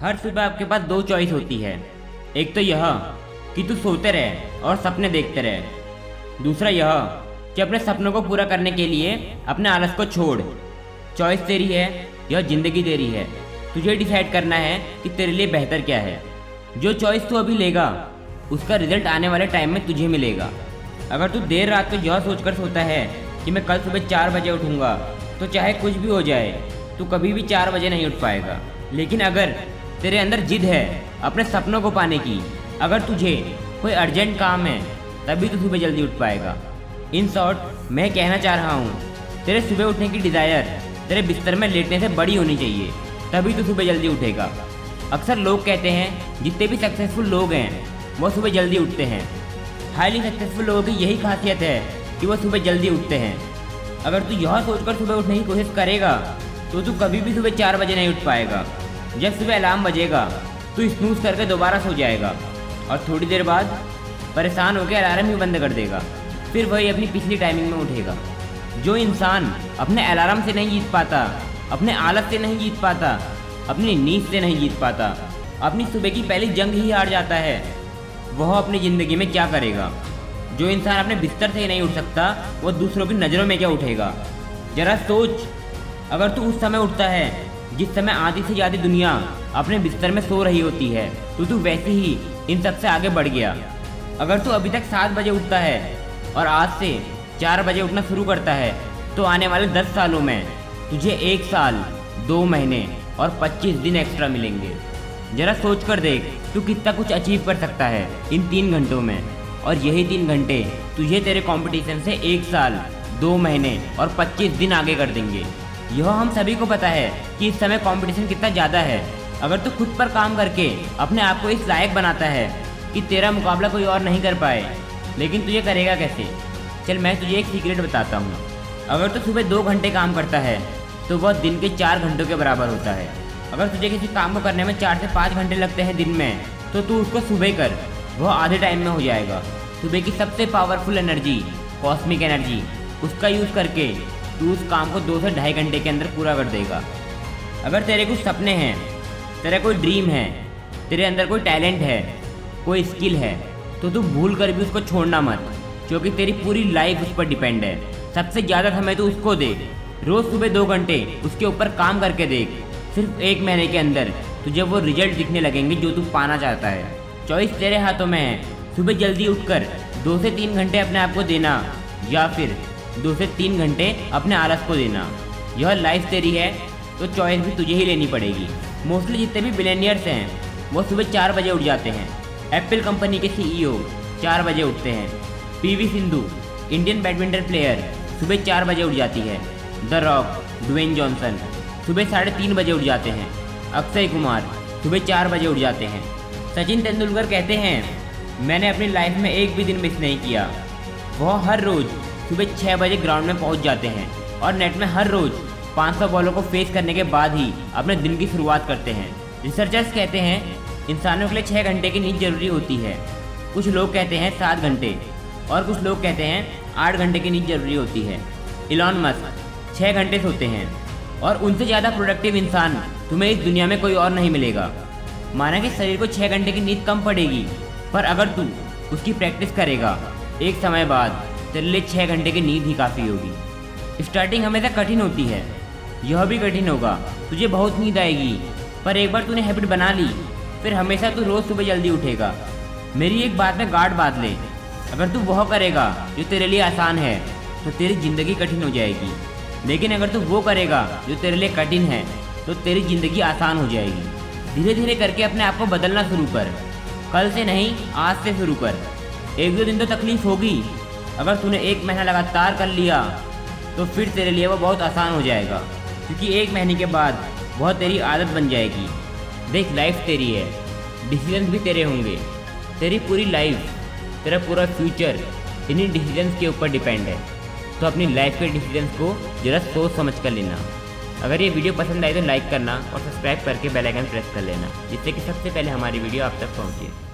हर सुबह आपके पास दो चॉइस होती है। एक तो यह कि तू सोते रहे और सपने देखते रहे। दूसरा यह कि अपने सपनों को पूरा करने के लिए अपने आलस को छोड़। चॉइस तेरी है, यह ज़िंदगी तेरी है। तुझे डिसाइड करना है कि तेरे लिए बेहतर क्या है। जो चॉइस तू अभी लेगा, उसका रिज़ल्ट आने वाले टाइम में तुझे मिलेगा। अगर तू देर रात को यह सोचकर सोता है कि मैं कल सुबह चार बजे उठूँगा तो चाहे कुछ भी हो जाए, तू कभी भी चार बजे नहीं उठ पाएगा। लेकिन अगर तेरे अंदर जिद है अपने सपनों को पाने की। अगर तुझे कोई अर्जेंट काम है, तभी तो सुबह जल्दी उठ पाएगा। इन शॉर्ट, मैं कहना चाह रहा हूँ, तेरे सुबह उठने की डिज़ायर तेरे बिस्तर में लेटने से बड़ी होनी चाहिए, तभी तो सुबह जल्दी उठेगा। अक्सर लोग कहते हैं, जितने भी सक्सेसफुल लोग हैं, वो सुबह जल्दी उठते हैं। हाईली सक्सेसफुल लोगों की यही खासियत है कि वो सुबह जल्दी उठते हैं। अगर तू यह सोचकर सुबह उठने की कोशिश करेगा तो तू कभी भी सुबह चार बजे नहीं उठ पाएगा। जब सुबह अलार्म बजेगा तो स्नूज करके दोबारा सो जाएगा और थोड़ी देर बाद परेशान होकर अलार्म ही बंद कर देगा। फिर वही अपनी पिछली टाइमिंग में उठेगा। जो इंसान अपने अलार्म से नहीं जीत पाता, अपने आलत से नहीं जीत पाता, अपनी नींद से नहीं जीत पाता, अपनी सुबह की पहली जंग ही हार जाता है, वह अपनी ज़िंदगी में क्या करेगा? जो इंसान अपने बिस्तर से ही नहीं उठ सकता, वह दूसरों की नज़रों में क्या उठेगा? जरा सोच, अगर तू उस समय उठता है जिस समय आधी से ज़्यादा दुनिया अपने बिस्तर में सो रही होती है तो तू वैसे ही इन सबसे आगे बढ़ गया। अगर तू अभी तक सात बजे उठता है और आज से चार बजे उठना शुरू करता है तो आने वाले दस सालों में तुझे एक साल, दो महीने और पच्चीस दिन एक्स्ट्रा मिलेंगे। जरा सोच कर देख, तू कितना कुछ अचीव कर सकता है इन तीन घंटों में। और यही तीन घंटे तुझे तेरे कंपटीशन से एक साल, दो महीने और पच्चीस दिन आगे कर देंगे। यह हम सभी को पता है कि इस समय कंपटीशन कितना ज़्यादा है। अगर तू तो खुद पर काम करके अपने आप को इस लायक बनाता है कि तेरा मुकाबला कोई और नहीं कर पाए, लेकिन तुझे करेगा कैसे? चल, मैं तुझे एक सीक्रेट बताता हूँ। अगर तू तो सुबह दो घंटे काम करता है तो वह दिन के चार घंटों के बराबर होता है। अगर तुझे किसी काम को करने में चार से पाँच घंटे लगते हैं दिन में तो तू उसको सुबह कर। वह आधे टाइम में हो जाएगा। सुबह की सबसे पावरफुल एनर्जी कॉस्मिक एनर्जी उसका यूज़ करके तू उस काम को दो से ढाई घंटे के अंदर पूरा कर देगा। अगर तेरे कुछ सपने हैं, तेरा कोई ड्रीम है, तेरे अंदर कोई टैलेंट है, कोई स्किल है तो तू भूल कर भी उसको छोड़ना मत, क्योंकि तेरी पूरी लाइफ उस पर डिपेंड है। सबसे ज़्यादा समय तो उसको दे। रोज़ सुबह दो घंटे उसके ऊपर काम करके देख। सिर्फ़ एक महीने के अंदर तुझे वो रिज़ल्ट दिखने लगेंगे जो तू पाना चाहता है। चॉइस तेरे हाथों में है। सुबह जल्दी उठकर दो से तीन घंटे अपने आप को देना या फिर दो से तीन घंटे अपने आलस को देना। यह लाइफ तेरी है तो चॉइस भी तुझे ही लेनी पड़ेगी। मोस्टली जितने भी बिलेनियर्स हैं, वो सुबह चार बजे उठ जाते हैं। एप्पल कंपनी के सीईओ चार बजे उठते हैं। P V Sindhu Indian badminton player सुबह चार बजे उठ जाती है। द रॉक ड्वेन जॉनसन सुबह साढ़े तीन बजे उठ जाते हैं। अक्षय कुमार सुबह चार बजे उठ जाते हैं। सचिन तेंदुलकर कहते हैं, मैंने अपनी लाइफ में एक भी दिन मिस नहीं किया। वह हर रोज़ सुबह छः बजे ग्राउंड में पहुँच जाते हैं और नेट में हर रोज़ 500 बॉलों को फेस करने के बाद ही अपने दिन की शुरुआत करते हैं। रिसर्चर्स कहते हैं, इंसानों के लिए छः घंटे की नींद ज़रूरी होती है। कुछ लोग कहते हैं सात घंटे और कुछ लोग कहते हैं आठ घंटे की नींद ज़रूरी होती है। इलॉन मस्क छः घंटे सोते हैं और उनसे ज़्यादा प्रोडक्टिव इंसान तुम्हें इस दुनिया में कोई और नहीं मिलेगा। माना कि शरीर को छः घंटे की नींद कम पड़ेगी, पर अगर तू उसकी प्रैक्टिस करेगा, एक समय बाद तेरे लिए छः घंटे की नींद ही काफ़ी होगी। स्टार्टिंग हमेशा कठिन होती है। यह भी कठिन होगा। तुझे बहुत नींद आएगी। पर एक बार तूने हैबिट बना ली, फिर हमेशा तू रोज़ सुबह जल्दी उठेगा। मेरी एक बात में गार्ड बात ले। अगर तू वह करेगा जो तेरे लिए आसान है तो तेरी ज़िंदगी कठिन हो जाएगी। लेकिन अगर तू वो करेगा जो तेरे लिए कठिन है तो तेरी ज़िंदगी आसान हो जाएगी। धीरे धीरे करके अपने आप को बदलना शुरू कर। कल से नहीं, आज से शुरू कर। एक दो दिन तो तकलीफ़ होगी। अगर तूने एक महीना लगातार कर लिया तो फिर तेरे लिए वो बहुत आसान हो जाएगा। क्योंकि एक महीने के बाद वह तेरी आदत बन जाएगी। देख लाइफ तेरी है। डिसीज़न भी तेरे होंगे। तेरी पूरी लाइफ तेरा पूरा फ्यूचर इन्हीं डिसीजंस के ऊपर डिपेंड है। तो अपनी लाइफ के डिसीजंस को ज़रा सोच समझ कर लेना। अगर ये वीडियो पसंद आए तो लाइक करना और सब्सक्राइब करके बेल आइकन प्रेस कर लेना, जिससे कि सबसे पहले हमारी वीडियो आप तक पहुँचे।